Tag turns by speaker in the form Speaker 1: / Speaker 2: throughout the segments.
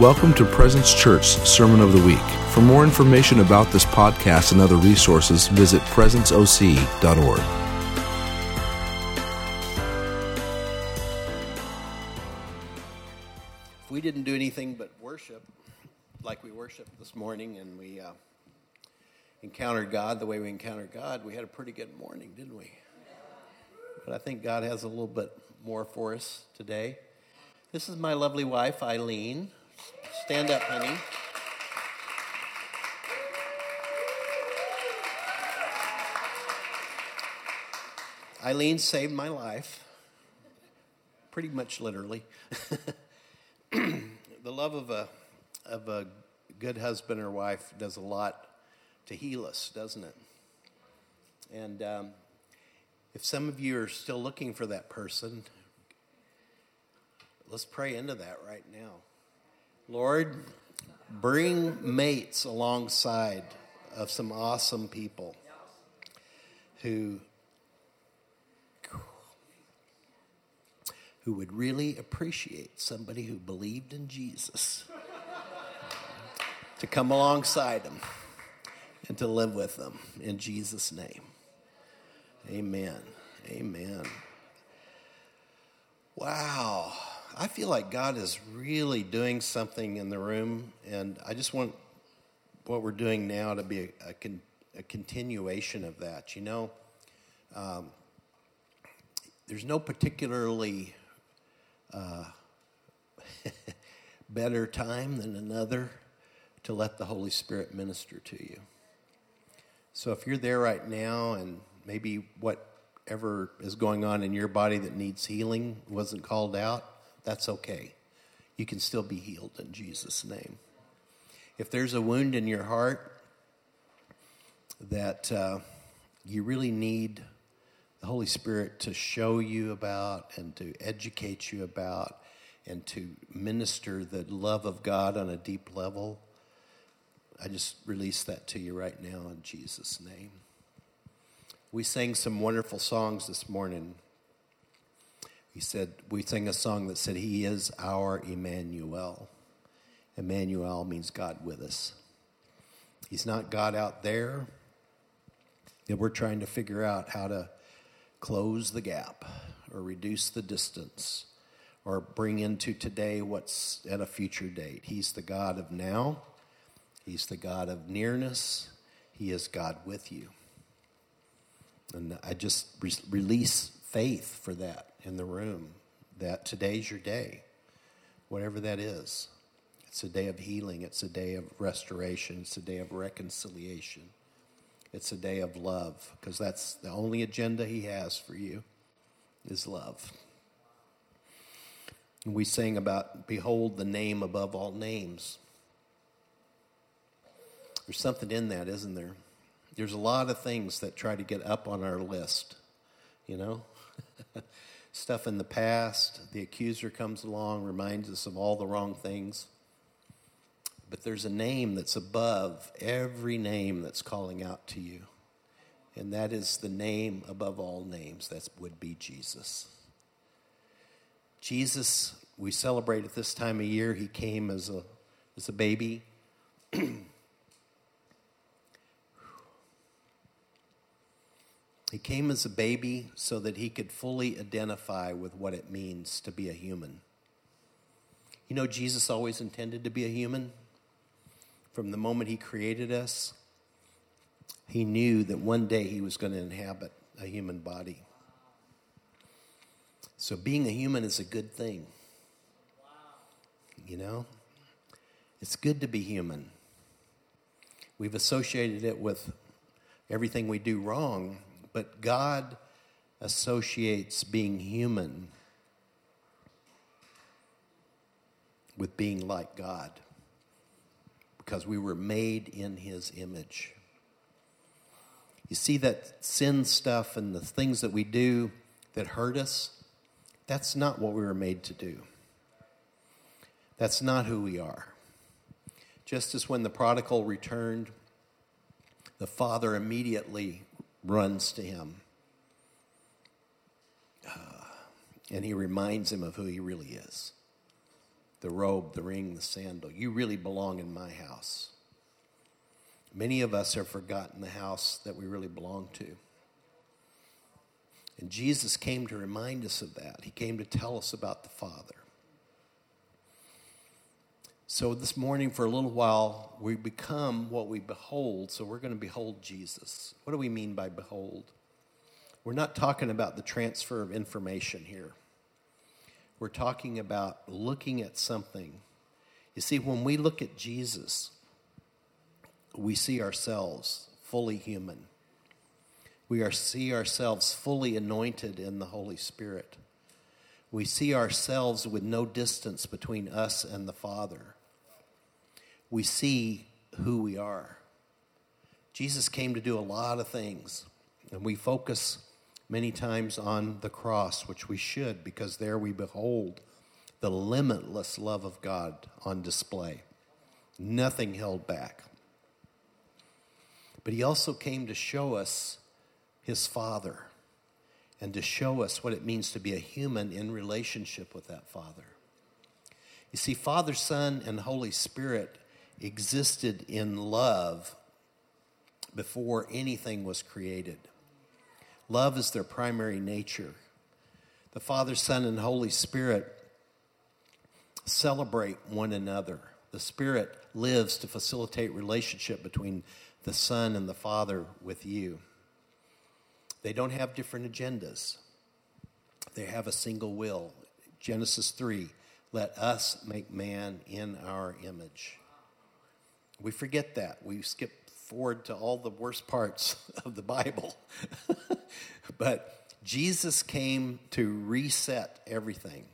Speaker 1: Welcome to Presence Church Sermon of the Week. For more information about this podcast and other resources, visit presenceoc.org.
Speaker 2: If we didn't do anything but worship, like we worshiped this morning, and we uh, encountered God the way we encountered God, we had a pretty good morning, didn't we? But I think God has a little bit more for us today. This is my lovely wife, Eileen. Stand up, honey. Eileen saved my life, pretty much literally. the love of a, of a good husband or wife does a lot to heal us, doesn't it? And um, if some of you are still looking for that person, let's pray into that right now. Lord, bring mates alongside of some awesome people who who would really appreciate somebody who believed in Jesus to come alongside them and to live with them in Jesus' name. Amen. Amen. Wow. I feel like God is really doing something in the room, and I just want what we're doing now to be a, a, con, a continuation of that. You know, um, there's no particularly uh, better time than another to let the Holy Spirit minister to you. So if you're there right now and maybe whatever is going on in your body that needs healing wasn't called out, that's okay. You can still be healed in Jesus' name. If there's a wound in your heart that uh, you really need the Holy Spirit to show you about and to educate you about and to minister the love of God on a deep level, I just release that to you right now in Jesus' name. We sang some wonderful songs this morning. He said, we sing a song that said, He is our Emmanuel. Emmanuel means God with us. He's not God out there that we're trying to figure out how to close the gap or reduce the distance or bring into today what's at a future date. He's the God of now, He's the God of nearness, He is God with you. And I just re- release faith for that in the room that today's your day, whatever that is. It's a day of healing, it's a day of restoration, it's a day of reconciliation. It's a day of love because that's the only agenda he has for you is love. And we sing about behold the name above all names. There's something in that, isn't there? There's a lot of things that try to get up on our list, you know? Stuff in the past, the accuser comes along, reminds us of all the wrong things. But there's a name that's above every name that's calling out to you. And that is the name above all names. That would be Jesus. Jesus, we celebrate at this time of year, he came as a, as a baby. he came as a baby so that he could fully identify with what it means to be a human. You know, Jesus always intended to be a human. From the moment he created us, he knew that one day he was going to inhabit a human body. So being a human is a good thing. You know? It's good to be human. We've associated it with everything we do wrong, but God associates being human with being like God because we were made in his image. You see that sin stuff and the things that we do that hurt us? That's not what we were made to do. That's not who we are. Just as when the prodigal returned, the father immediately runs to him uh, and he reminds him of who he really is. the robe, the ring, the sandal. You really belong in my house. Many of us have forgotten the house that we really belong to. And Jesus came to remind us of that. He came to tell us about the Father. So, this morning, for a little while, we become what we behold. So, we're going to behold Jesus. What do we mean by behold? We're not talking about the transfer of information here. We're talking about looking at something. You see, when we look at Jesus, we see ourselves fully human. We are, see ourselves fully anointed in the Holy Spirit. We see ourselves with no distance between us and the Father. We see who we are. Jesus came to do a lot of things, and we focus many times on the cross, which we should, because there we behold the limitless love of God on display. Nothing held back. But he also came to show us his Father and to show us what it means to be a human in relationship with that Father. You see, Father, Son, and Holy Spirit existed in love before anything was created. Love is their primary nature. The Father, Son, and Holy Spirit celebrate one another. The Spirit lives to facilitate relationship between the Son and the Father with you. They don't have different agendas. They have a single will. Genesis 3 let us make man in our image. We forget that. We skip forward to all the worst parts of the Bible. but Jesus came to reset everything.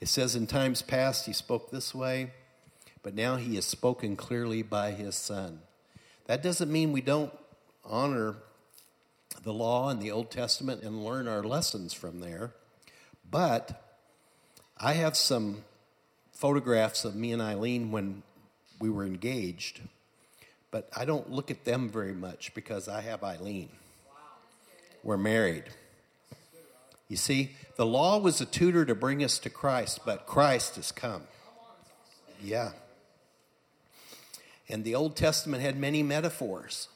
Speaker 2: It says in times past he spoke this way, but now he has spoken clearly by his Son. That doesn't mean we don't honor the law and the Old Testament and learn our lessons from there, but I have some photographs of me and Eileen when we were engaged but I don't look at them very much because I have Eileen. We're married. You see, the law was a tutor to bring us to Christ, but Christ has come. Yeah. And the Old Testament had many metaphors.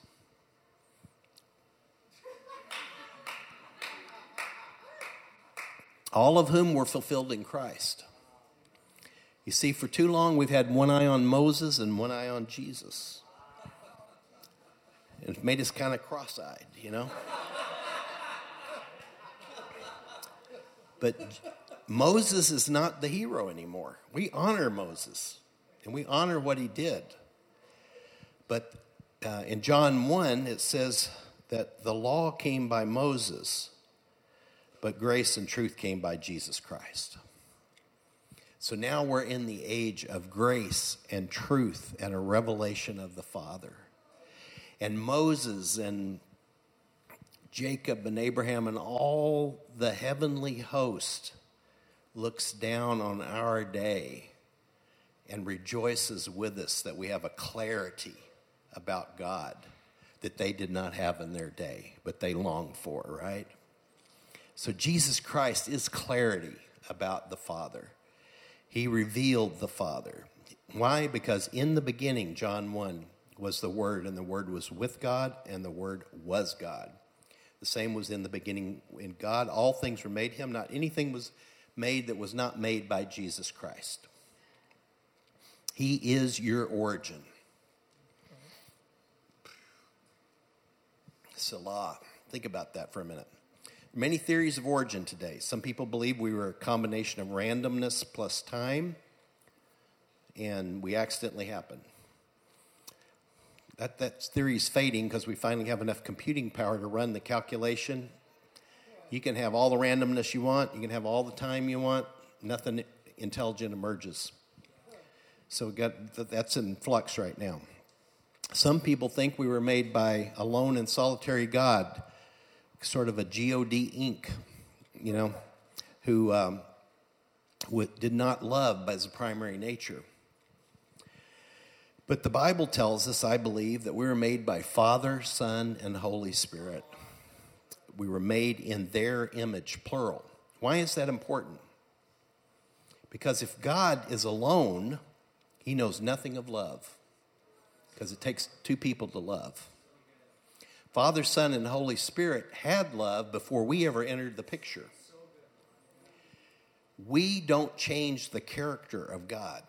Speaker 2: All of whom were fulfilled in Christ. You see, for too long we've had one eye on Moses and one eye on Jesus. It made us kind of cross eyed, you know? but Moses is not the hero anymore. We honor Moses and we honor what he did. But uh, in John 1, it says that the law came by Moses, but grace and truth came by Jesus Christ. So now we're in the age of grace and truth and a revelation of the Father and Moses and Jacob and Abraham and all the heavenly host looks down on our day and rejoices with us that we have a clarity about God that they did not have in their day, but they long for, right? So Jesus Christ is clarity about the Father. He revealed the Father. Why? Because in the beginning, John 1, was the Word, and the Word was with God, and the Word was God. The same was in the beginning in God. All things were made him. Not anything was made that was not made by Jesus Christ. He is your origin. Selah. Think about that for a minute. Many theories of origin today. Some people believe we were a combination of randomness plus time, and we accidentally happened. That, that theory is fading because we finally have enough computing power to run the calculation. You can have all the randomness you want, you can have all the time you want, nothing intelligent emerges. So got, that's in flux right now. Some people think we were made by a lone and solitary God, sort of a God Inc., you know, who um, did not love as a primary nature. But the Bible tells us, I believe, that we were made by Father, Son, and Holy Spirit. We were made in their image, plural. Why is that important? Because if God is alone, he knows nothing of love. Because it takes two people to love. Father, Son, and Holy Spirit had love before we ever entered the picture. We don't change the character of God.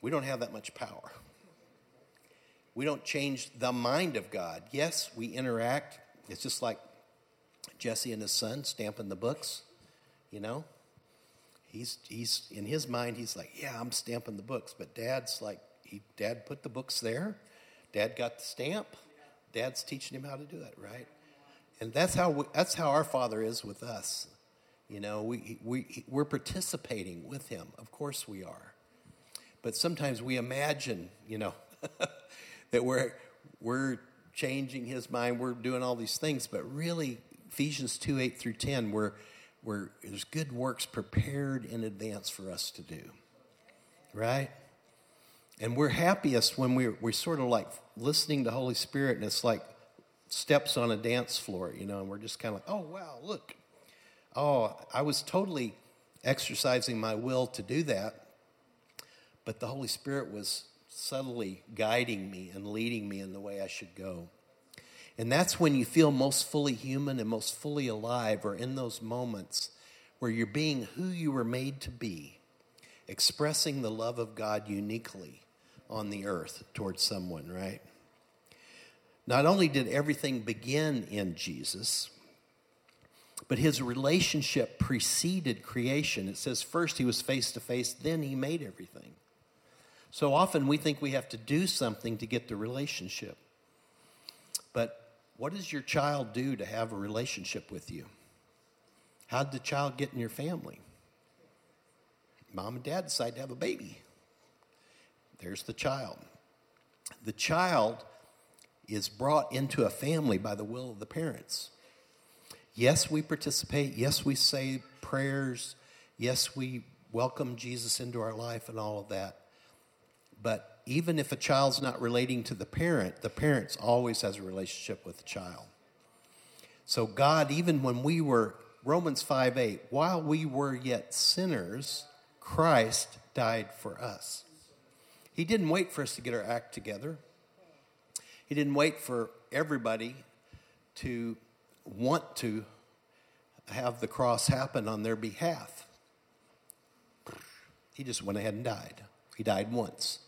Speaker 2: We don't have that much power. We don't change the mind of God. Yes, we interact. It's just like Jesse and his son stamping the books, you know? He's, he's in his mind, he's like, yeah, I'm stamping the books. But dad's like, he, dad put the books there. Dad got the stamp. Dad's teaching him how to do it, right? And that's how, we, that's how our father is with us. You know, we, we, we're participating with him. Of course we are. But sometimes we imagine, you know, that we're, we're changing his mind, we're doing all these things, but really, Ephesians 2 8 through 10, we're, we're, there's good works prepared in advance for us to do. Right? And we're happiest when we're, we're sort of like listening to Holy Spirit, and it's like steps on a dance floor, you know, and we're just kind of like, oh, wow, look. Oh, I was totally exercising my will to do that, but the Holy Spirit was subtly guiding me and leading me in the way I should go. And that's when you feel most fully human and most fully alive, or in those moments where you're being who you were made to be, expressing the love of God uniquely on the earth towards someone, right? Not only did everything begin in Jesus, but his relationship preceded creation. It says first he was face to face, then he made everything. So often we think we have to do something to get the relationship. But what does your child do to have a relationship with you? How did the child get in your family? Mom and dad decide to have a baby. There's the child. The child is brought into a family by the will of the parents. Yes, we participate. Yes, we say prayers. Yes, we welcome Jesus into our life and all of that. But even if a child's not relating to the parent, the parent always has a relationship with the child. So God, even when we were, Romans 5 8, while we were yet sinners, Christ died for us. He didn't wait for us to get our act together. He didn't wait for everybody to want to have the cross happen on their behalf. He just went ahead and died. He died once.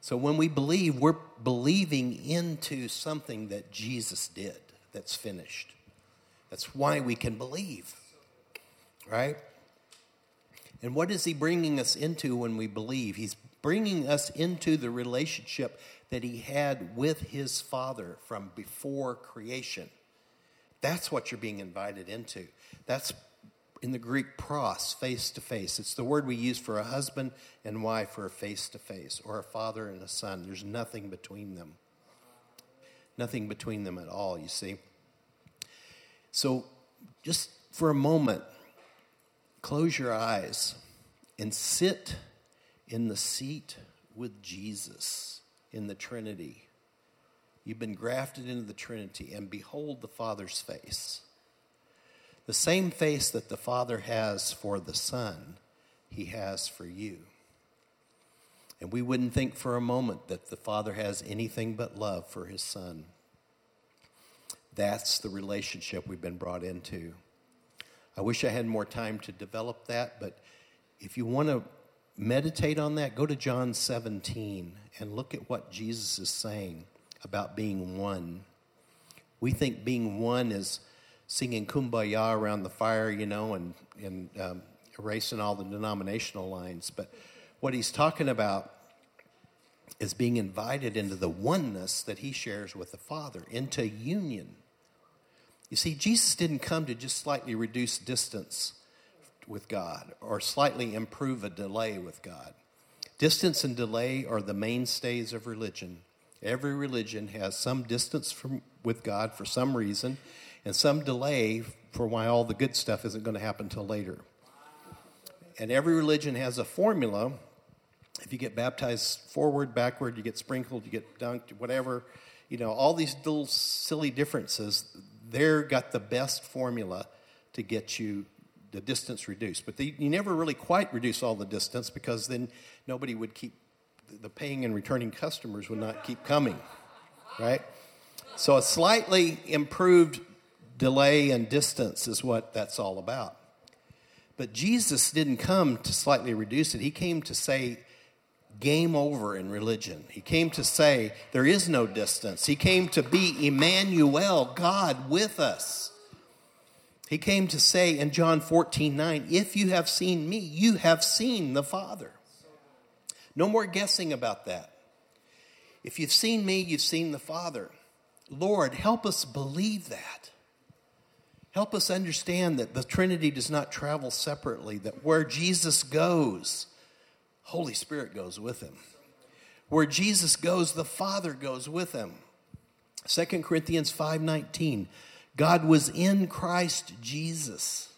Speaker 2: So when we believe, we're believing into something that Jesus did that's finished. That's why we can believe, right? And what is he bringing us into when we believe? He's bringing us into the relationship that he had with his Father from before creation. That's what you're being invited into. That's in the Greek pros, face to face. It's the word we use for a husband and wife for a face to face, or a father and a son. There's nothing between them. Nothing between them at all, you see. So, just for a moment, close your eyes and sit in the seat with Jesus in the Trinity. You've been grafted into the Trinity, and behold the Father's face. The same face that the Father has for the Son, He has for you. And we wouldn't think for a moment that the Father has anything but love for His Son. That's the relationship we've been brought into. I wish I had more time to develop that, but if you want to meditate on that, go to John 17 and look at what Jesus is saying about being one. We think being one is singing kumbaya around the fire, you know, and, and um, erasing all the denominational lines. But what he's talking about is being invited into the oneness that he shares with the Father, into union. You see, Jesus didn't come to just slightly reduce distance with God or slightly improve a delay with God. Distance and delay are the mainstays of religion. Every religion has some distance from, with God for some reason, and some delay for why all the good stuff isn't going to happen until later. And every religion has a formula. If you get baptized forward, backward, you get sprinkled, you get dunked, whatever, you know, all these little silly differences, they're got the best formula to get you the distance reduced. But the, you never really quite reduce all the distance because then nobody would keep, the paying and returning customers would not keep coming, right? So a slightly improved delay and distance is what that's all about. But Jesus didn't come to slightly reduce it, He came to say, game over in religion. He came to say there is no distance. He came to be Emmanuel, God with us. He came to say in John 14, 9, if you have seen me, you have seen the Father. No more guessing about that. If you've seen me, you've seen the Father. Lord, help us believe that. Help us understand that the Trinity does not travel separately, that where Jesus goes, Holy Spirit goes with him. Where Jesus goes, the Father goes with him. 2 Corinthians 5:19 God was in Christ Jesus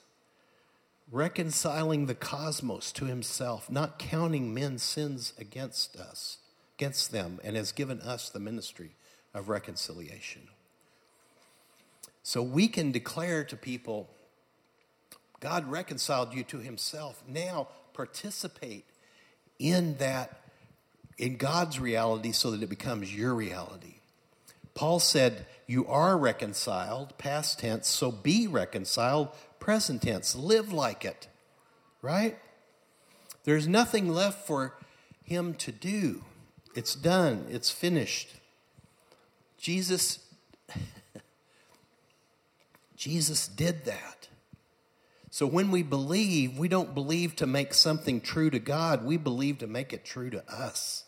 Speaker 2: reconciling the cosmos to himself, not counting men's sins against us, against them, and has given us the ministry of reconciliation. So we can declare to people, God reconciled you to himself. Now participate in that, in God's reality so that it becomes your reality. Paul said, You are reconciled, past tense, so be reconciled, present tense. Live like it, right? There's nothing left for him to do. It's done, it's finished. Jesus Jesus did that. So when we believe, we don't believe to make something true to God, we believe to make it true to us.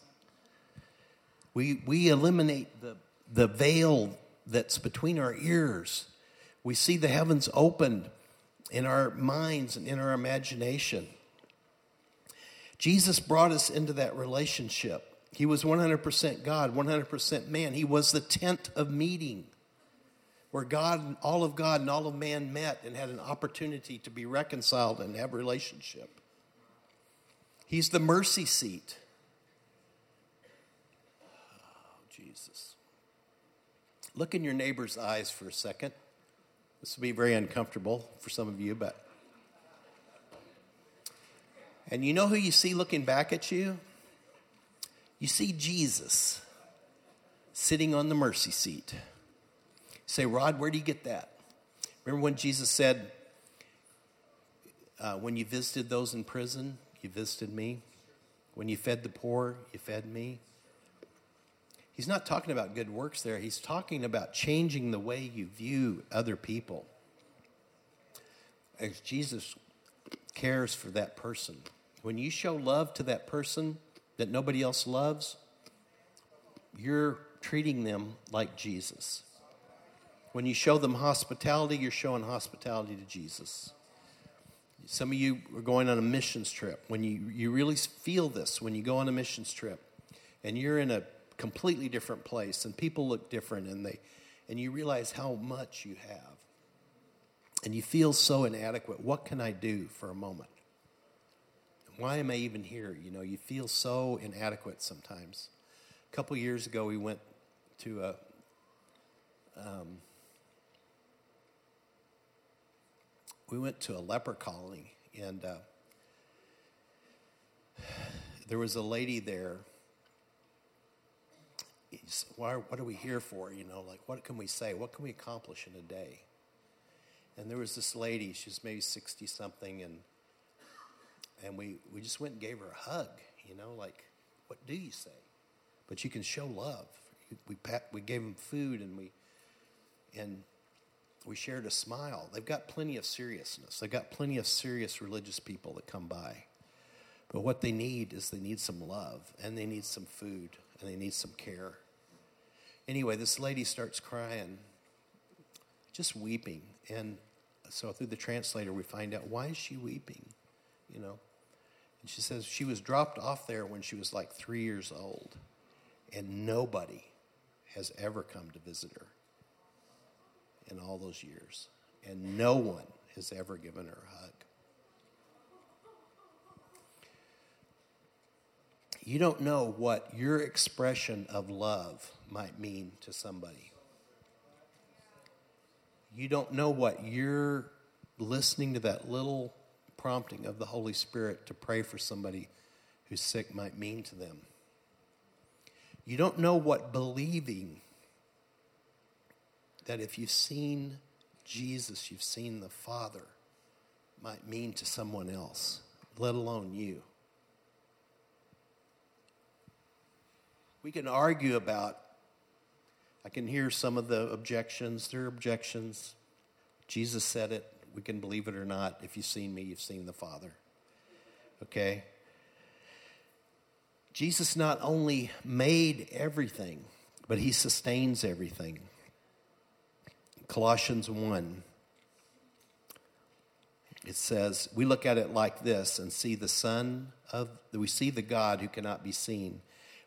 Speaker 2: We, we eliminate the, the veil that's between our ears. We see the heavens opened in our minds and in our imagination. Jesus brought us into that relationship. He was 100% God, 100% man. He was the tent of meeting where God, and all of God and all of man met and had an opportunity to be reconciled and have relationship. He's the mercy seat. Oh, Jesus. Look in your neighbor's eyes for a second. This will be very uncomfortable for some of you, but. And you know who you see looking back at you? You see Jesus sitting on the mercy seat say, Rod, where do you get that? Remember when Jesus said, uh, When you visited those in prison, you visited me? When you fed the poor, you fed me? He's not talking about good works there. He's talking about changing the way you view other people. As Jesus cares for that person. When you show love to that person that nobody else loves, you're treating them like Jesus. When you show them hospitality, you're showing hospitality to Jesus. Some of you are going on a missions trip. When you, you really feel this, when you go on a missions trip and you're in a completely different place and people look different and, they, and you realize how much you have and you feel so inadequate. What can I do for a moment? Why am I even here? You know, you feel so inadequate sometimes. A couple years ago, we went to a um, we went to a leper colony, and uh, there was a lady there. Why, what are we here for? You know, like, what can we say? What can we accomplish in a day? And there was this lady, she's maybe 60 something, and, and we, we just went and gave her a hug, you know, like, what do you say? But you can show love. We, pat, we gave them food, and we, and we shared a smile. They've got plenty of seriousness. They've got plenty of serious religious people that come by. But what they need is they need some love and they need some food and they need some care. Anyway, this lady starts crying, just weeping. And so through the translator, we find out why is she weeping? You know? And she says she was dropped off there when she was like three years old, and nobody has ever come to visit her in all those years, and no one has ever given her a hug. You don't know what your expression of love might mean to somebody. You don't know what you're listening to that little prompting of the Holy Spirit to pray for somebody who's sick might mean to them. You don't know what believing that if you've seen Jesus, you've seen the Father, might mean to someone else, let alone you. We can argue about, I can hear some of the objections. There are objections. Jesus said it. We can believe it or not. If you've seen me, you've seen the Father. Okay? Jesus not only made everything, but he sustains everything. Colossians 1. It says, we look at it like this and see the Son of, we see the God who cannot be seen.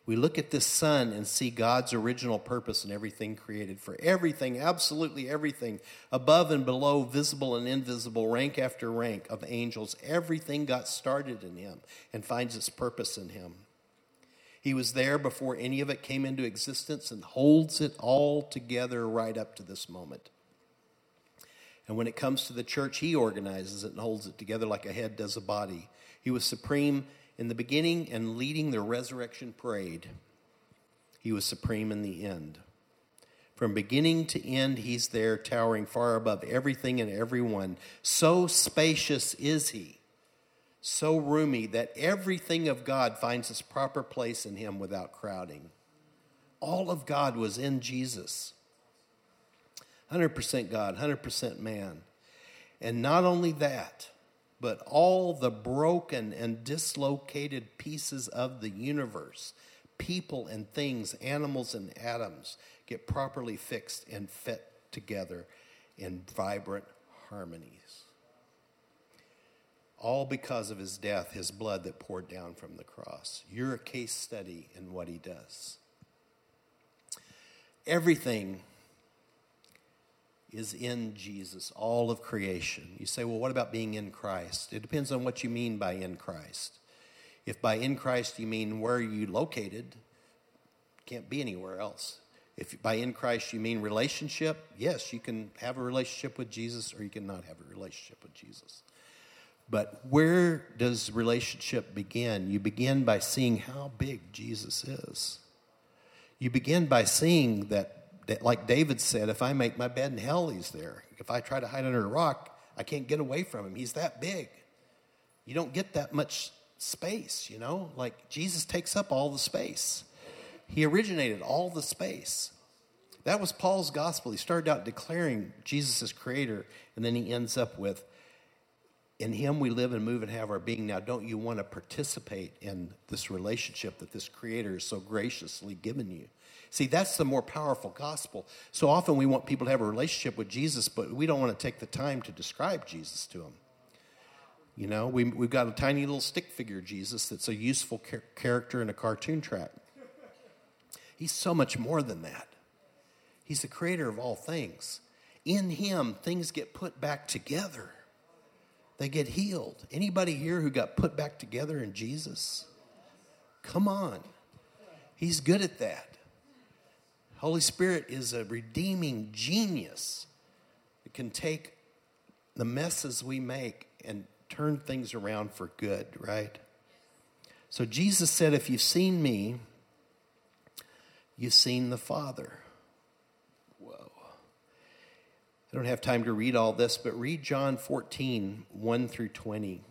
Speaker 2: We look at this sun and see God's original purpose in everything created. For everything, absolutely everything, above and below, visible and invisible, rank after rank of angels, everything got started in Him and finds its purpose in Him. He was there before any of it came into existence and holds it all together right up to this moment. And when it comes to the church, he organizes it and holds it together like a head does a body. He was supreme in the beginning and leading the resurrection parade. He was supreme in the end. From beginning to end, he's there, towering far above everything and everyone. So spacious is he so roomy that everything of God finds its proper place in him without crowding. All of God was in Jesus 100% God, 100% man. And not only that, but all the broken and dislocated pieces of the universe, people and things, animals and atoms, get properly fixed and fit together in vibrant harmonies all because of his death, his blood that poured down from the cross. You're a case study in what he does. Everything is in Jesus, all of creation. You say, well, what about being in Christ? It depends on what you mean by in Christ. If by in Christ you mean where you located, can't be anywhere else. If by in Christ you mean relationship, yes, you can have a relationship with Jesus or you cannot have a relationship with Jesus. But where does relationship begin? You begin by seeing how big Jesus is. You begin by seeing that, like David said, if I make my bed in hell, he's there. If I try to hide under a rock, I can't get away from him. He's that big. You don't get that much space, you know? Like Jesus takes up all the space. He originated all the space. That was Paul's gospel. He started out declaring Jesus as creator, and then he ends up with in him we live and move and have our being. Now, don't you want to participate in this relationship that this creator has so graciously given you? See, that's the more powerful gospel. So often we want people to have a relationship with Jesus, but we don't want to take the time to describe Jesus to them. You know, we, we've got a tiny little stick figure Jesus that's a useful char- character in a cartoon track. He's so much more than that. He's the creator of all things. In him, things get put back together they get healed. Anybody here who got put back together in Jesus? Come on. He's good at that. Holy Spirit is a redeeming genius. It can take the messes we make and turn things around for good, right? So Jesus said, If you've seen me, you've seen the Father. I don't have time to read all this, but read John 14, 1 through 20.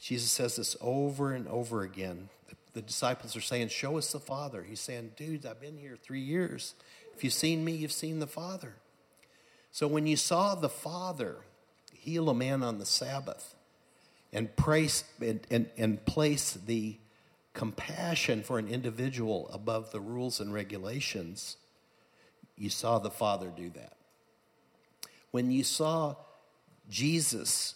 Speaker 2: Jesus says this over and over again. The, the disciples are saying, Show us the Father. He's saying, Dudes, I've been here three years. If you've seen me, you've seen the Father. So when you saw the Father heal a man on the Sabbath and, praise, and, and, and place the compassion for an individual above the rules and regulations, you saw the Father do that when you saw Jesus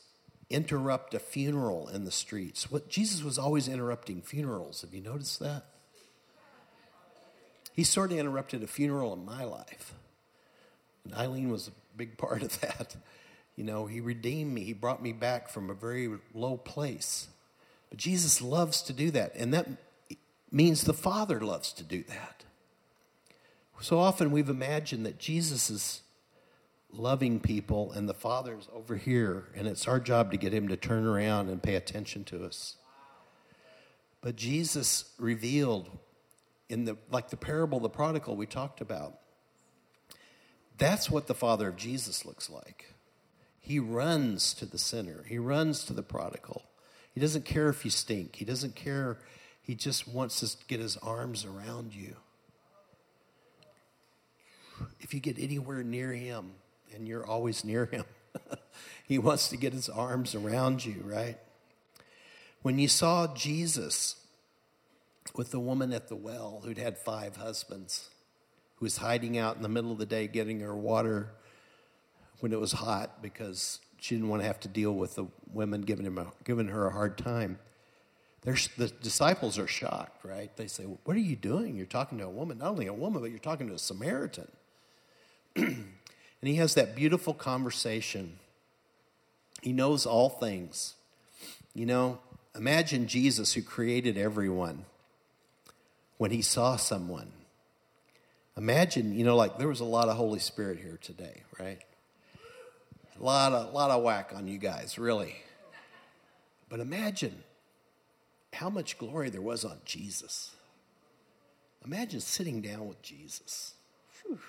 Speaker 2: interrupt a funeral in the streets. What Jesus was always interrupting funerals. Have you noticed that? He sort of interrupted a funeral in my life. And Eileen was a big part of that. You know, he redeemed me. He brought me back from a very low place. But Jesus loves to do that. And that means the Father loves to do that. So often we've imagined that Jesus is loving people, and the Father's over here, and it's our job to get him to turn around and pay attention to us. But Jesus revealed in the like the parable of the prodigal we talked about. That's what the father of Jesus looks like. He runs to the sinner. He runs to the prodigal. He doesn't care if you stink. He doesn't care. He just wants to get his arms around you. If you get anywhere near him, and you're always near him, he wants to get his arms around you, right? When you saw Jesus with the woman at the well who'd had five husbands, who was hiding out in the middle of the day getting her water when it was hot because she didn't want to have to deal with the women giving, him a, giving her a hard time. The disciples are shocked, right? They say, What are you doing? You're talking to a woman, not only a woman, but you're talking to a Samaritan. and he has that beautiful conversation. He knows all things. You know, imagine Jesus who created everyone when he saw someone. Imagine, you know, like there was a lot of Holy Spirit here today, right? A lot of, lot of whack on you guys, really. But imagine how much glory there was on Jesus. Imagine sitting down with Jesus. Whew.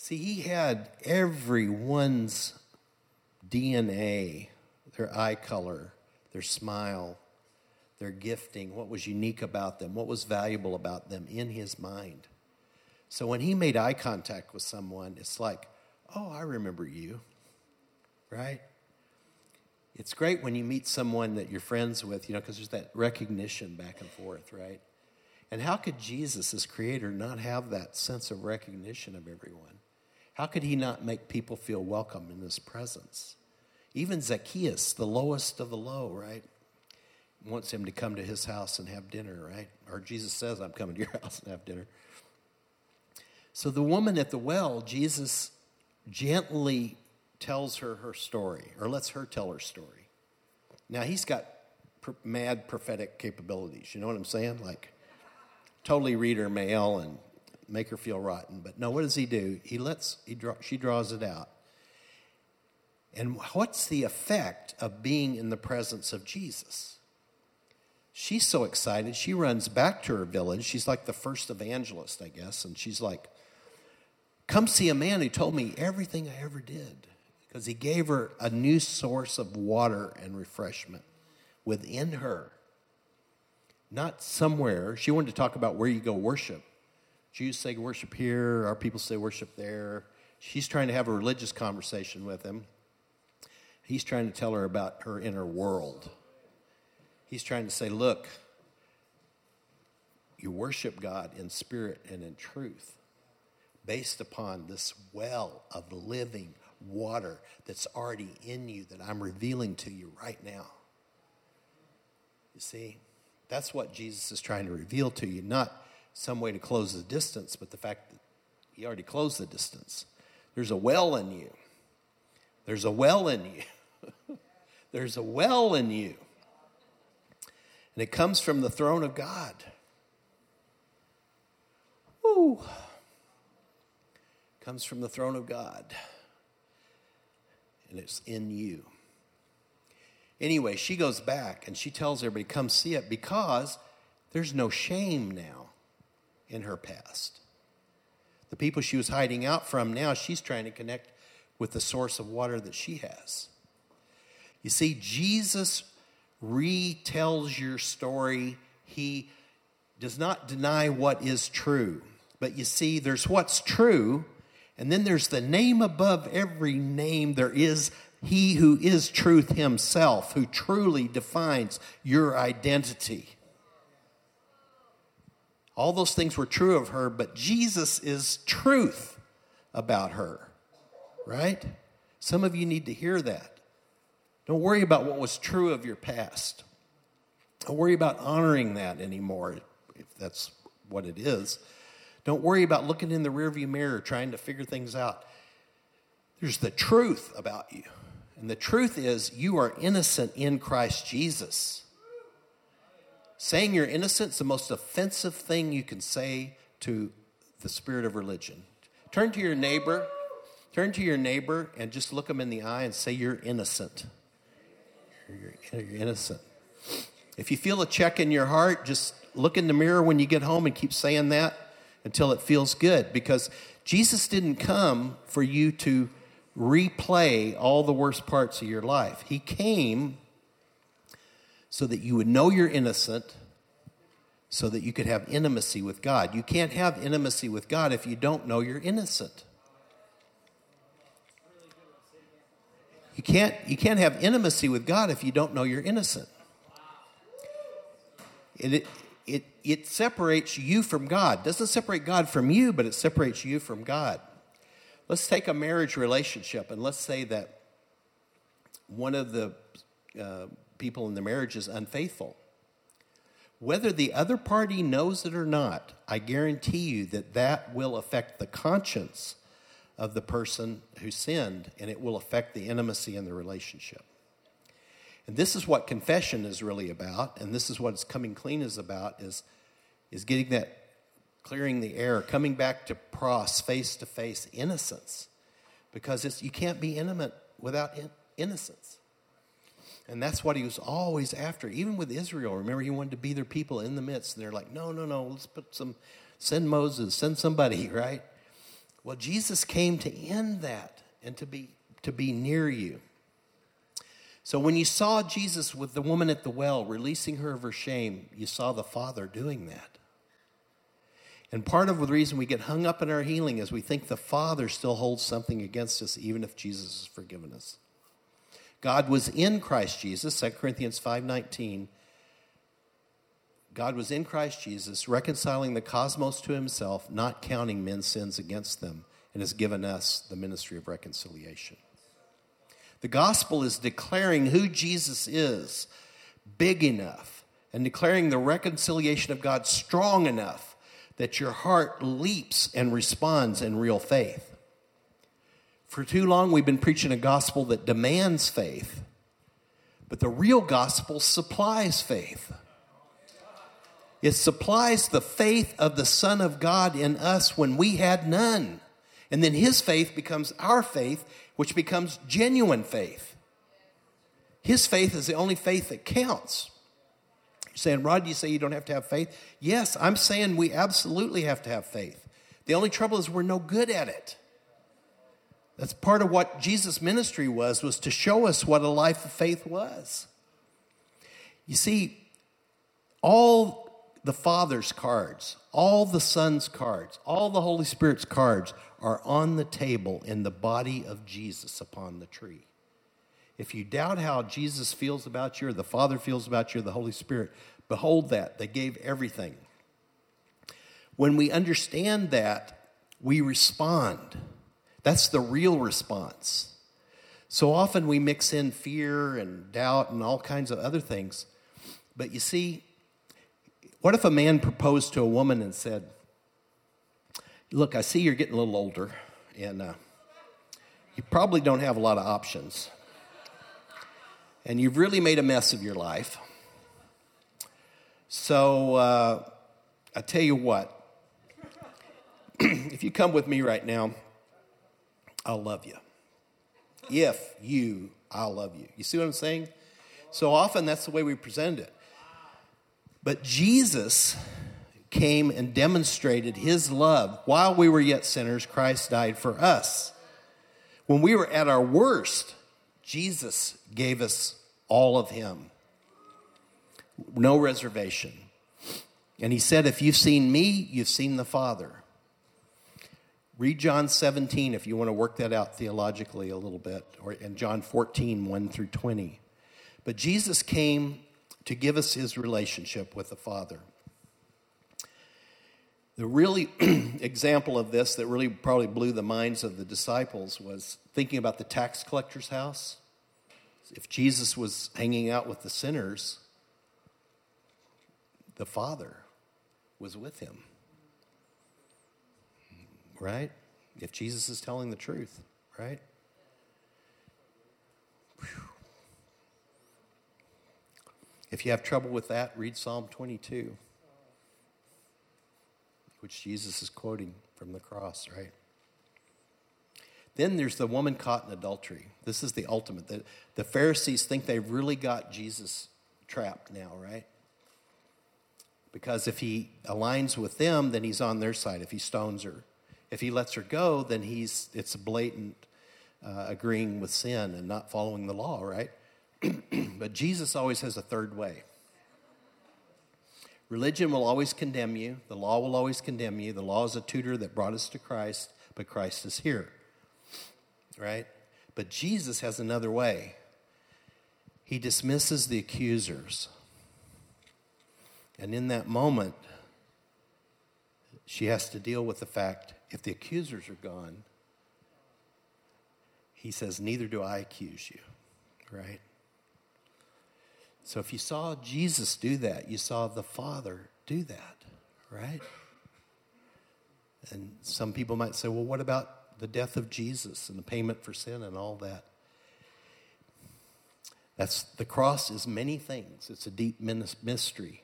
Speaker 2: See, he had everyone's DNA, their eye color, their smile, their gifting, what was unique about them, what was valuable about them in his mind. So when he made eye contact with someone, it's like, oh, I remember you, right? It's great when you meet someone that you're friends with, you know, because there's that recognition back and forth, right? And how could Jesus, as creator, not have that sense of recognition of everyone? How could he not make people feel welcome in his presence? Even Zacchaeus, the lowest of the low, right? wants him to come to his house and have dinner, right? Or Jesus says, I'm coming to your house and have dinner. So the woman at the well, Jesus gently tells her her story, or lets her tell her story. Now, he's got mad prophetic capabilities. You know what I'm saying? Like, totally read her mail and make her feel rotten. But no, what does he do? He lets, he draw, she draws it out. And what's the effect of being in the presence of Jesus? She's so excited, she runs back to her village. She's like the first evangelist, I guess. And she's like, Come see a man who told me everything I ever did. Because he gave her a new source of water and refreshment within her. Not somewhere. She wanted to talk about where you go worship. Jews say worship here, our people say worship there. She's trying to have a religious conversation with him. He's trying to tell her about her inner world. He's trying to say, look, you worship God in spirit and in truth based upon this well of living water that's already in you that I'm revealing to you right now. You see, that's what Jesus is trying to reveal to you, not some way to close the distance, but the fact that He already closed the distance. There's a well in you. There's a well in you. There's a well in you. And it comes from the throne of God. Ooh. Comes from the throne of God. And it's in you. Anyway, she goes back and she tells everybody, come see it because there's no shame now in her past. The people she was hiding out from, now she's trying to connect with the source of water that she has. You see, Jesus retells your story. He does not deny what is true. But you see, there's what's true, and then there's the name above every name. There is He who is truth Himself, who truly defines your identity. All those things were true of her, but Jesus is truth about her, right? Some of you need to hear that. Don't worry about what was true of your past. Don't worry about honoring that anymore, if that's what it is. Don't worry about looking in the rearview mirror trying to figure things out. There's the truth about you. And the truth is, you are innocent in Christ Jesus. Saying you're innocent is the most offensive thing you can say to the spirit of religion. Turn to your neighbor Turn to your neighbor and just look them in the eye and say, You're innocent. You're, you're innocent. If you feel a check in your heart, just look in the mirror when you get home and keep saying that until it feels good. Because Jesus didn't come for you to replay all the worst parts of your life. He came so that you would know you're innocent, so that you could have intimacy with God. You can't have intimacy with God if you don't know you're innocent. You can't, you can't have intimacy with God if you don't know you're innocent. It, it, it separates you from God. It doesn't separate God from you, but it separates you from God. Let's take a marriage relationship and let's say that one of the uh, people in the marriage is unfaithful. Whether the other party knows it or not, I guarantee you that that will affect the conscience of the person who sinned and it will affect the intimacy in the relationship. And this is what confession is really about, and this is what it's coming clean is about is, is getting that clearing the air, coming back to pros, face to face innocence. Because it's, you can't be intimate without in, innocence. And that's what he was always after. Even with Israel, remember, he wanted to be their people in the midst. And they're like, no, no, no, let's put some, send Moses, send somebody, right? Well, Jesus came to end that and to be, to be near you. So when you saw Jesus with the woman at the well, releasing her of her shame, you saw the Father doing that. And part of the reason we get hung up in our healing is we think the Father still holds something against us, even if Jesus has forgiven us. God was in Christ Jesus, 2 Corinthians 5:19. God was in Christ Jesus, reconciling the cosmos to himself, not counting men's sins against them, and has given us the ministry of reconciliation. The gospel is declaring who Jesus is big enough and declaring the reconciliation of God strong enough that your heart leaps and responds in real faith. For too long, we've been preaching a gospel that demands faith, but the real gospel supplies faith. It supplies the faith of the Son of God in us when we had none. And then his faith becomes our faith, which becomes genuine faith. His faith is the only faith that counts. You're saying, Rob, you say you don't have to have faith? Yes, I'm saying we absolutely have to have faith. The only trouble is we're no good at it. That's part of what Jesus' ministry was, was to show us what a life of faith was. You see, all the Father's cards, all the Son's cards, all the Holy Spirit's cards are on the table in the body of Jesus upon the tree. If you doubt how Jesus feels about you, or the Father feels about you, or the Holy Spirit, behold that. They gave everything. When we understand that, we respond. That's the real response. So often we mix in fear and doubt and all kinds of other things. But you see, what if a man proposed to a woman and said, Look, I see you're getting a little older, and uh, you probably don't have a lot of options. And you've really made a mess of your life. So uh, I tell you what, if you come with me right now, I'll love you. If you, I'll love you. You see what I'm saying? So often that's the way we present it. But Jesus came and demonstrated his love. While we were yet sinners, Christ died for us. When we were at our worst, Jesus gave us all of him. No reservation. And he said, If you've seen me, you've seen the Father. Read John 17 if you want to work that out theologically a little bit, or in John 14, 1 through 20. But Jesus came to give us his relationship with the Father. The really example of this that really probably blew the minds of the disciples was thinking about the tax collector's house. If Jesus was hanging out with the sinners, the Father was with him. Right? If Jesus is telling the truth, right? Whew. If you have trouble with that, read Psalm 22 which Jesus is quoting from the cross, right? Then there's the woman caught in adultery. This is the ultimate. The, the Pharisees think they've really got Jesus trapped now, right? Because if he aligns with them, then he's on their side. If he stones her, if he lets her go, then he's it's blatant uh, agreeing with sin and not following the law, right? but Jesus always has a third way. Religion will always condemn you. The law will always condemn you. The law is a tutor that brought us to Christ, but Christ is here. Right? But Jesus has another way. He dismisses the accusers. And in that moment, she has to deal with the fact if the accusers are gone, he says, Neither do I accuse you. Right? So if you saw Jesus do that, you saw the Father do that, right? And some people might say, well, what about the death of Jesus and the payment for sin and all that? That's the cross is many things. It's a deep mystery.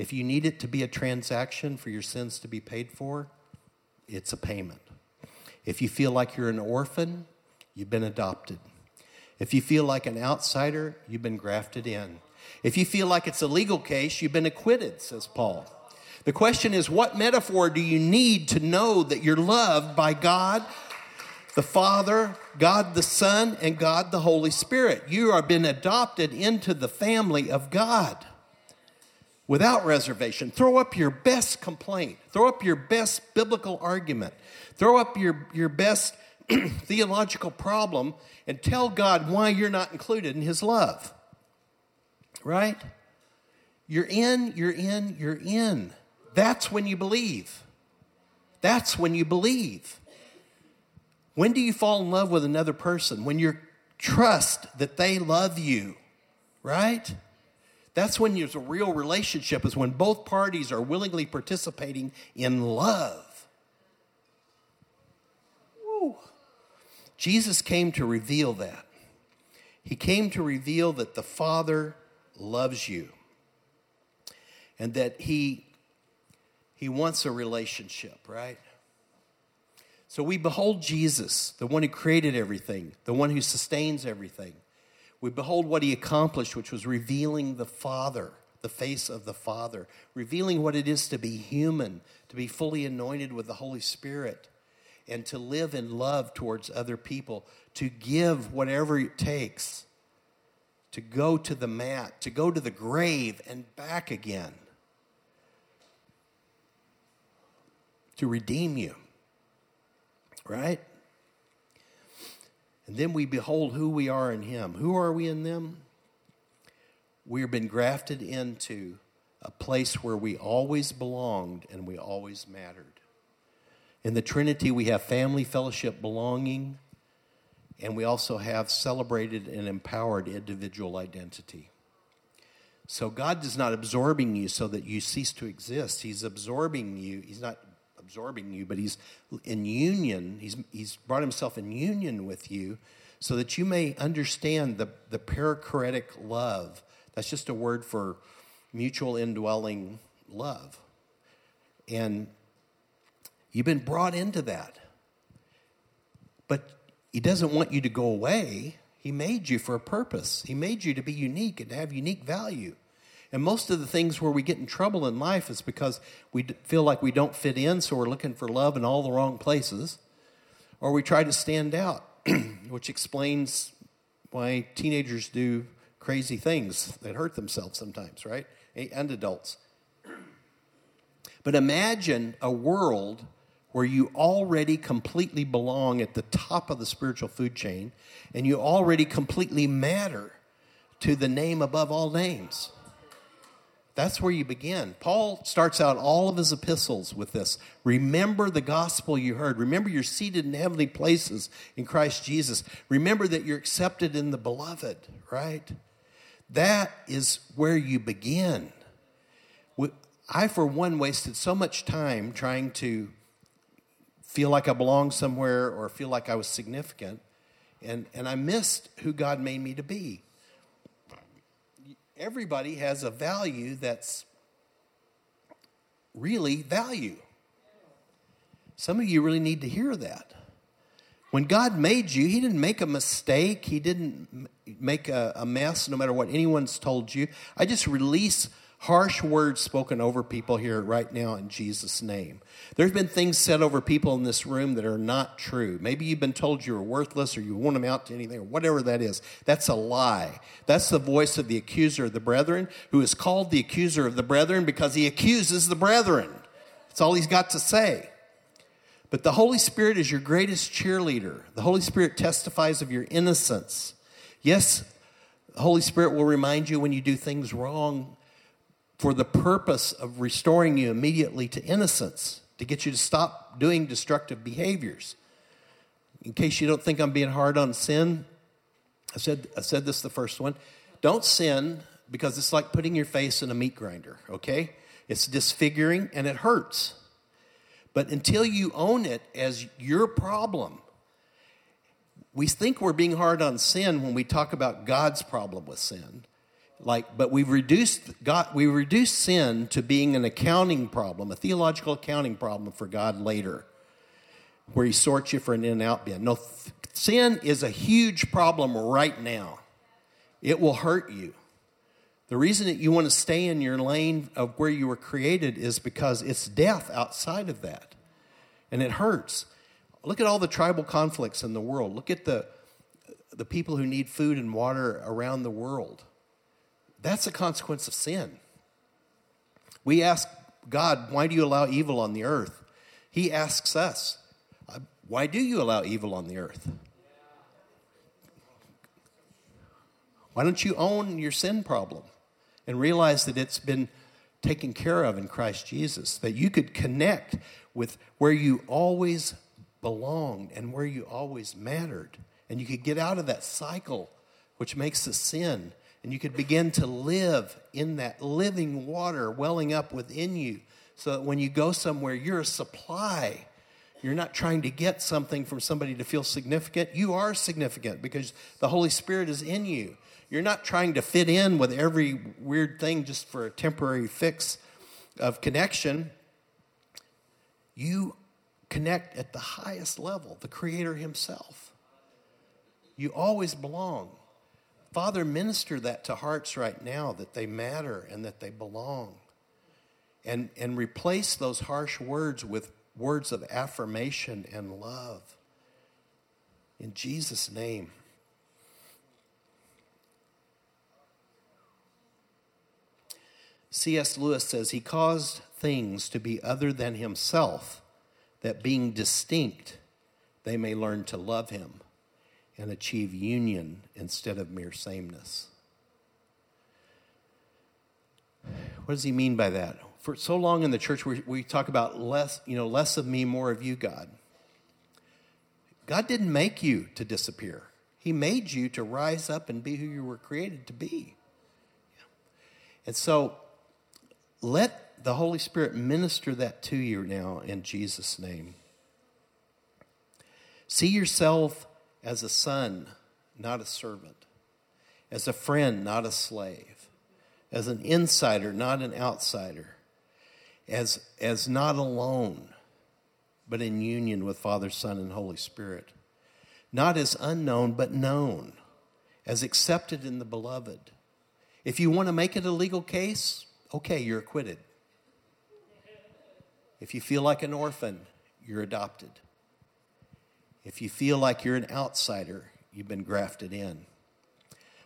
Speaker 2: If you need it to be a transaction for your sins to be paid for, it's a payment. If you feel like you're an orphan, you've been adopted. If you feel like an outsider, you've been grafted in. If you feel like it's a legal case, you've been acquitted, says Paul. The question is, what metaphor do you need to know that you're loved by God the Father, God the Son, and God the Holy Spirit? You are been adopted into the family of God without reservation. Throw up your best complaint, throw up your best biblical argument, throw up your, your best theological problem, and tell God why you're not included in His love right? You're in, you're in, you're in. That's when you believe. That's when you believe. When do you fall in love with another person? When you trust that they love you, right? That's when there's a real relationship, is when both parties are willingly participating in love. Woo. Jesus came to reveal that. He came to reveal that the Father loves you and that he he wants a relationship, right? So we behold Jesus, the one who created everything, the one who sustains everything. We behold what he accomplished, which was revealing the Father, the face of the Father, revealing what it is to be human, to be fully anointed with the Holy Spirit, and to live in love towards other people, to give whatever it takes to go to the mat, to go to the grave and back again, to redeem you. Right? And then we behold who we are in Him. Who are we in them? We have been grafted into a place where we always belonged and we always mattered. In the Trinity, we have family, fellowship, belonging and we also have celebrated and empowered individual identity. So God is not absorbing you so that you cease to exist. He's absorbing you. He's not absorbing you, but he's in union. He's, he's brought himself in union with you so that you may understand the, the perichoretic love. That's just a word for mutual indwelling love. And you've been brought into that. But he doesn't want you to go away. He made you for a purpose. He made you to be unique and to have unique value. And most of the things where we get in trouble in life is because we feel like we don't fit in, so we're looking for love in all the wrong places, or we try to stand out, which explains why teenagers do crazy things that hurt themselves sometimes, right? And adults. But imagine a world where you already completely belong at the top of the spiritual food chain and you already completely matter to the name above all names. That's where you begin. Paul starts out all of his epistles with this. Remember the gospel you heard. Remember you're seated in heavenly places in Christ Jesus. Remember that you're accepted in the beloved, right? That is where you begin. I, for one, wasted so much time trying to feel like I belonged somewhere or feel like I was significant. And, and I missed who God made me to be. Everybody has a value that's really value. Some of you really need to hear that. When God made you, He didn't make a mistake. He didn't make a, a, mess no matter what anyone's told you. I just release harsh words spoken over people here right now in Jesus' name. There's been things said over people in this room that are not true. Maybe you've been told you are worthless or you won't amount to anything or whatever that is. That's a lie. That's the voice of the accuser of the brethren, who is called the accuser of the brethren because he accuses the brethren. That's all he's got to say. But the Holy Spirit is your greatest cheerleader. The Holy Spirit testifies of your innocence. Yes, the Holy Spirit will remind you when you do things wrong for the purpose of restoring you immediately to innocence, to get you to stop doing destructive behaviors. In case you don't think I'm being hard on sin, I said, I said this the first one. Don't sin because it's like putting your face in a meat grinder, okay? It's disfiguring and it hurts. But until you own it as your problem, we think we're being hard on sin when we talk about God's problem with sin. Like, but we've reduced God, we reduced sin to being an accounting problem, a theological accounting problem for God later, where He sorts you for an in and out bin. No, th- sin is a huge problem right now. It will hurt you. The reason that you want to stay in your lane of where you were created is because it's death outside of that. And it hurts. Look at all the tribal conflicts in the world. Look at the, the people who need food and water around the world. That's a consequence of sin. We ask God, why do you allow evil on the earth? He asks us, uh, why do you allow evil on the earth? Why don't you own your sin problem? and realize that it's been taken care of in Christ Jesus, that you could connect with where you always belonged and where you always mattered. And you could get out of that cycle, which makes the sin, and you could begin to live in that living water welling up within you so that when you go somewhere, you're a supply. You're not trying to get something from somebody to feel significant. You are significant because the Holy Spirit is in you. You're not trying to fit in with every weird thing just for a temporary fix of connection. You connect at the highest level, the Creator Himself. You always belong. Father, minister that to hearts right now that they matter and that they belong. And, and replace those harsh words with words of affirmation and love. In Jesus' name. C.S. Lewis says he caused things to be other than himself, that being distinct, they may learn to love him and achieve union instead of mere sameness. What does he mean by that? For so long in the church, we, we talk about less, you know, less of me, more of you, God. God didn't make you to disappear. He made you to rise up and be who you were created to be. And so let the Holy Spirit minister that to you now in Jesus' name. See yourself as a son, not a servant, as a friend, not a slave, as an insider, not an outsider, as, as not alone, but in union with Father, Son, and Holy Spirit, not as unknown, but known, as accepted in the beloved. If you want to make it a legal case, okay, you're acquitted. If you feel like an orphan, you're adopted. If you feel like you're an outsider, you've been grafted in.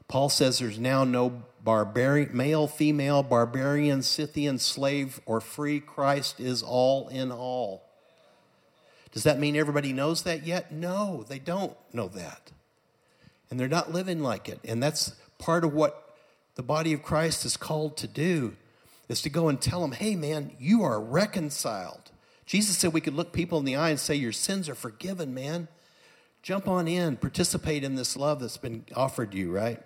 Speaker 2: Paul says there's now no barbarian, male, female, barbarian, Scythian, slave, or free. Christ is all in all. Does that mean everybody knows that yet? No, they don't know that. And they're not living like it. And that's part of what the body of Christ is called to do is to go and tell them, hey, man, you are reconciled. Jesus said we could look people in the eye and say, Your sins are forgiven, man. Jump on in, participate in this love that's been offered you, right?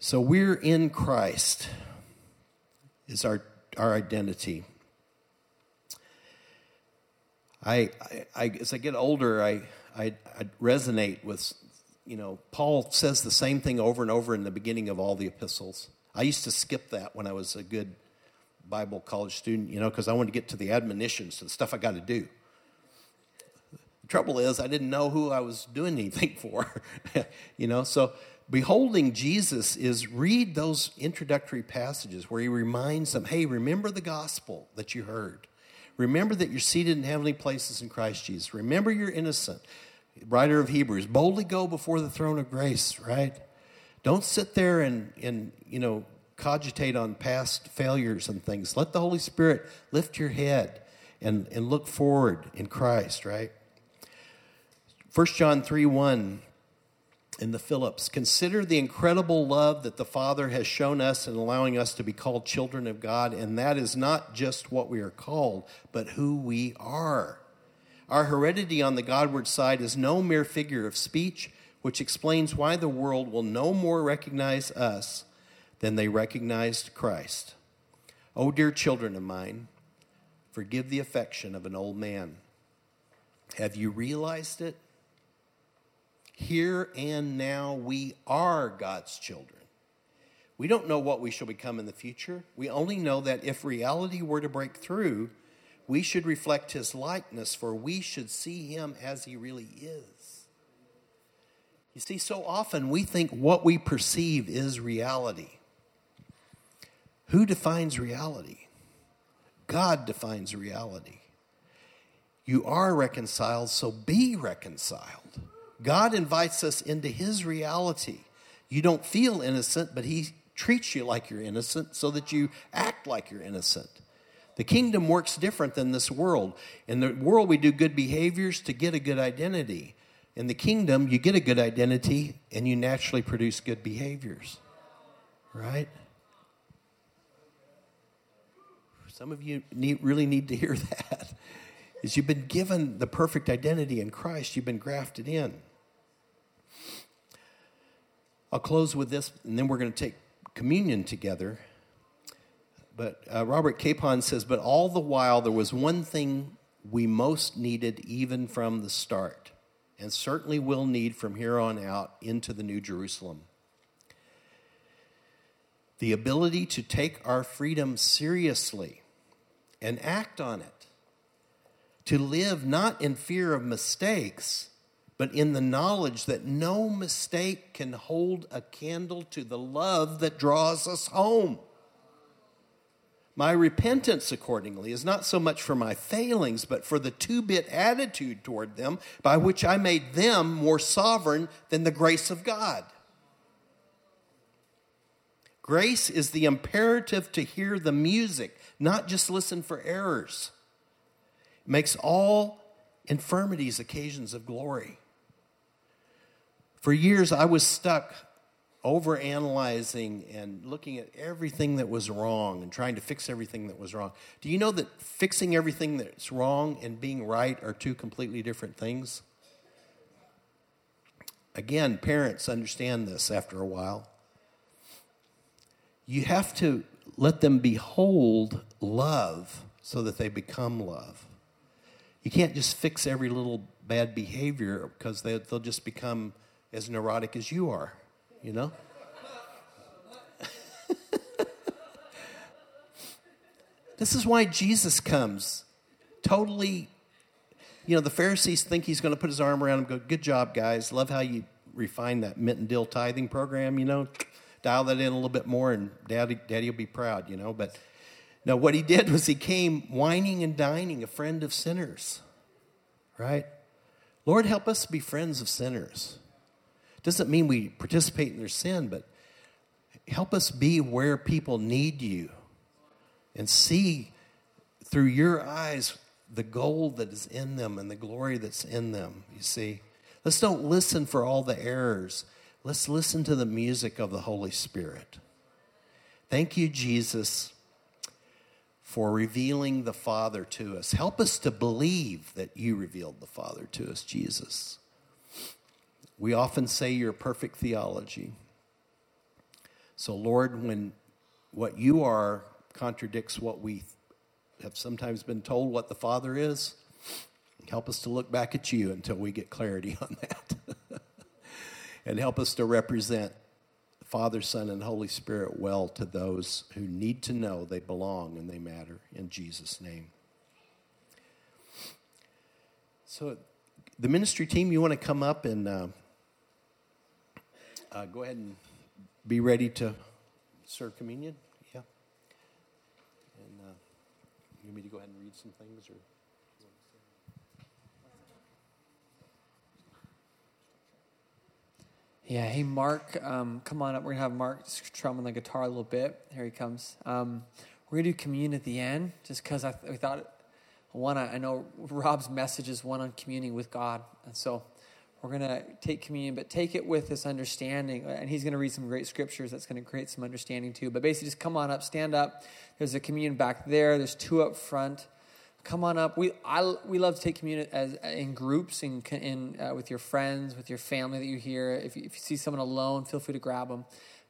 Speaker 2: So we're in Christ, is our, our identity. I, I, as I get older, I, I, I resonate with, you know, Paul says the same thing over and over in the beginning of all the epistles. I used to skip that when I was a good Bible college student, you know, because I wanted to get to the admonitions, to the stuff I got to do. The trouble is, I didn't know who I was doing anything for. you know, so beholding Jesus is read those introductory passages where he reminds them, hey, remember the gospel that you heard. Remember that you're seated in heavenly places in Christ Jesus. Remember you're innocent. Writer of Hebrews, boldly go before the throne of grace, right? Don't sit there and, and you know, cogitate on past failures and things. Let the Holy Spirit lift your head and, and look forward in Christ, right? 1 John 3 1 in the Phillips. Consider the incredible love that the Father has shown us in allowing us to be called children of God, and that is not just what we are called, but who we are. Our heredity on the Godward side is no mere figure of speech, which explains why the world will no more recognize us than they recognized Christ. Oh, dear children of mine, forgive the affection of an old man. Have you realized it? Here and now, we are God's children. We don't know what we shall become in the future. We only know that if reality were to break through, we should reflect his likeness, for we should see him as he really is. You see, so often we think what we perceive is reality. Who defines reality? God defines reality. You are reconciled, so be reconciled. God invites us into His reality. You don't feel innocent, but He treats you like you're innocent so that you act like you're innocent. The kingdom works different than this world. In the world, we do good behaviors to get a good identity. In the kingdom, you get a good identity and you naturally produce good behaviors. Right? Some of you need, really need to hear that. Is you've been given the perfect identity in Christ, you've been grafted in. I'll close with this, and then we're going to take communion together. But uh, Robert Capon says, But all the while, there was one thing we most needed even from the start, and certainly will need from here on out into the New Jerusalem the ability to take our freedom seriously and act on it, to live not in fear of mistakes but in the knowledge that no mistake can hold a candle to the love that draws us home. My repentance, accordingly, is not so much for my failings, but for the two bit attitude toward them by which I made them more sovereign than the grace of God. Grace is the imperative to hear the music, not just listen for errors. It makes all infirmities occasions of glory. For years, I was stuck over analyzing and looking at everything that was wrong and trying to fix everything that was wrong. Do you know that fixing everything that's wrong and being right are two completely different things? Again, parents understand this after a while. You have to let them behold love so that they become love. You can't just fix every little bad behavior because they, will just become as neurotic as you are, you know? this is why Jesus comes. Totally, you know, the Pharisees think he's going to put his arm around him go, Good job, guys. Love how you refine that mint and dill tithing program, you know? Dial that in a little bit more and daddy, daddy will be proud, you know? But no, what he did was he came wining and dining, a friend of sinners, right? Lord, help us be friends of sinners. Doesn't mean we participate in their sin, but help us be where people need you and see through your eyes the gold that is in them and the glory that's in them. You see, let's don't listen for all the errors. Let's listen to the music of the Holy Spirit. Thank you, Jesus, for revealing the Father to us. Help us to believe that you revealed the Father to us, Jesus. We often say you're perfect theology. So, Lord, when what you are contradicts what we have sometimes been told what the Father is, help us to look back at you until we get clarity on that. And help us to represent Father, Son, and Holy Spirit well to those who need to know they belong and they matter. In Jesus' name. So, the ministry team, you want to come up and uh, uh, go ahead and be ready to serve communion? Yeah. And uh, you want me to go ahead and read some things? or?
Speaker 3: Yeah, hey Mark, um, come on up. We're gonna have Mark strum on the guitar a little bit. Here he comes. Um, we're gonna do communion at the end, just because I th- we thought one. I know Rob's message is one on communing with God, and so we're gonna take communion, but take it with this understanding. And he's gonna read some great scriptures that's gonna create some understanding too. But basically, just come on up, stand up. There's a communion back there. There's two up front come on up. We I we love to take communion as in groups in in uh, with your friends, with your family that you hear. If you, if you see someone alone, feel free to grab them.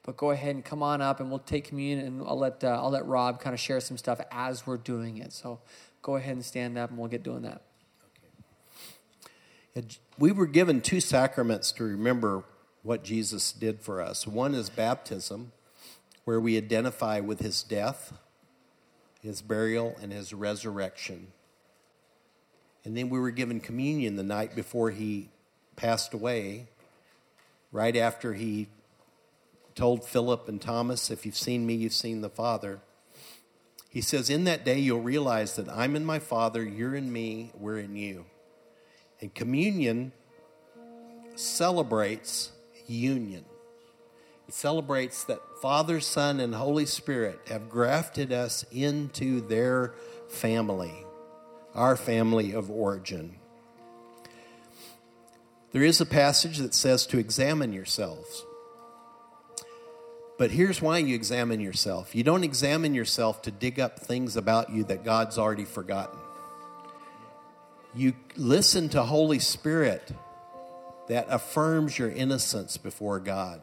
Speaker 3: But go ahead and come on up, and we'll take communion, and I'll let uh, I'll let Rob kind of share some stuff as we're doing it. So go ahead and stand up, and we'll get doing that.
Speaker 2: We were given two sacraments to remember what Jesus did for us. One is baptism, where we identify with his death his burial, and his resurrection. And then we were given communion the night before he passed away, right after he told Philip and Thomas, If you've seen me, you've seen the Father. He says, In that day, you'll realize that I'm in my Father, you're in me, we're in you. And communion celebrates union. Celebrates that Father, Son, and Holy Spirit have grafted us into their family, our family of origin. There is a passage that says to examine yourselves. But here's why you examine yourself. You don't examine yourself to dig up things about you that God's already forgotten. You listen to Holy Spirit that affirms your innocence before God.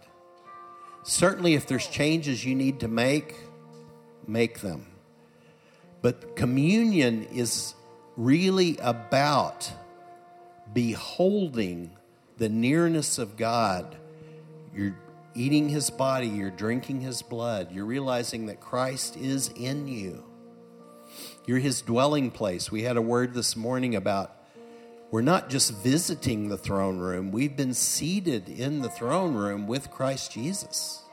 Speaker 2: Certainly, if there's changes you need to make, make them. But communion is really about beholding the nearness of God. You're eating his body, you're drinking his blood, you're realizing that Christ is in you. You're his dwelling place. We had a word this morning about we're not just visiting the throne room, we've been seated in the throne room with Christ Jesus.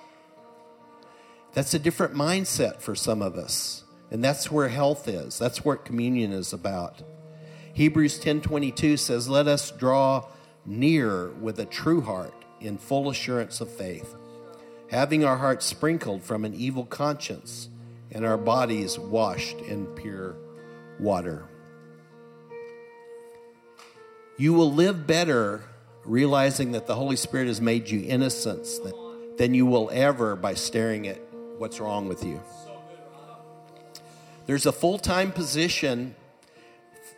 Speaker 2: That's a different mindset for some of us. And that's where health is. That's what communion is about. Hebrews 10:22 says, "Let us draw near with a true heart in full assurance of faith, having our hearts sprinkled from an evil conscience and our bodies washed in pure water." You will live better realizing that the Holy Spirit has made you innocent than you will ever by staring at what's wrong with you. There's a full time position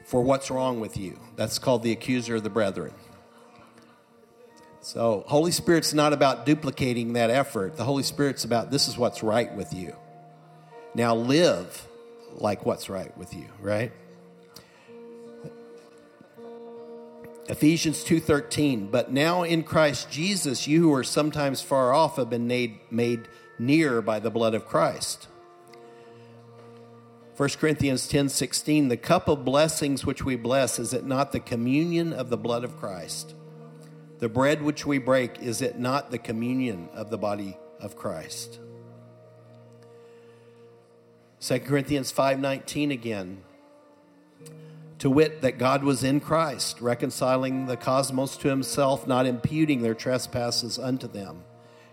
Speaker 2: for what's wrong with you. That's called the accuser of the brethren. So, Holy Spirit's not about duplicating that effort. The Holy Spirit's about this is what's right with you. Now live like what's right with you, right? Ephesians 2:13 But now in Christ Jesus you who are sometimes far off have been made, made near by the blood of Christ. 1 Corinthians 10:16 The cup of blessings which we bless is it not the communion of the blood of Christ? The bread which we break is it not the communion of the body of Christ? 2 Corinthians 5:19 again to wit, that God was in Christ, reconciling the cosmos to himself, not imputing their trespasses unto them,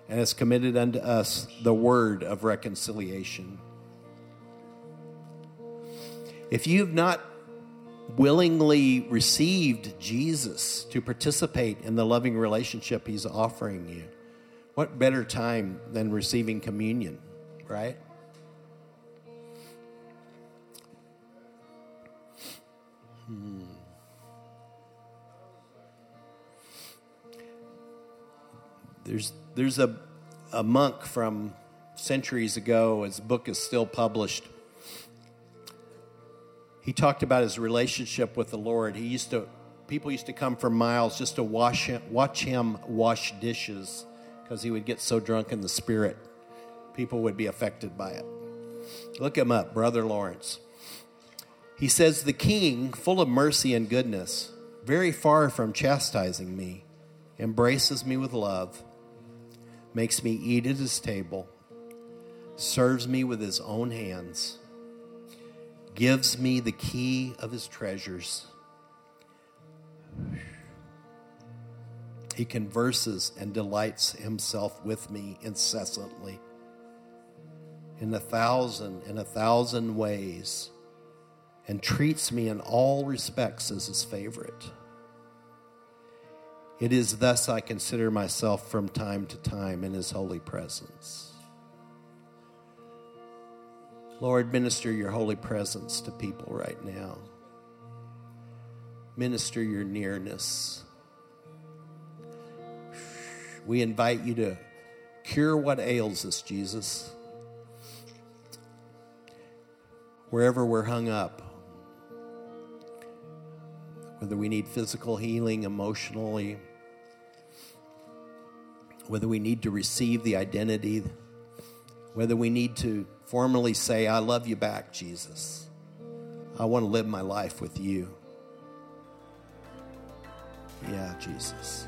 Speaker 2: and has committed unto us the word of reconciliation. If you have not willingly received Jesus to participate in the loving relationship he's offering you, what better time than receiving communion, right? There's there's a a monk from centuries ago. His book is still published. He talked about his relationship with the Lord. He used to people used to come for miles just to wash him, watch him wash dishes because he would get so drunk in the spirit. People would be affected by it. Look him up, Brother Lawrence. He says, The king, full of mercy and goodness, very far from chastising me, embraces me with love, makes me eat at his table, serves me with his own hands, gives me the key of his treasures. He converses and delights himself with me incessantly in a thousand in a thousand ways and treats me in all respects as his favorite. It is thus I consider myself from time to time in his holy presence. Lord, minister your holy presence to people right now. Minister your nearness. We invite you to cure what ails us, Jesus. Wherever we're hung up, whether we need physical healing, emotionally, whether we need to receive the identity, whether we need to formally say, I love you back, Jesus. I want to live my life with you. Yeah, Jesus.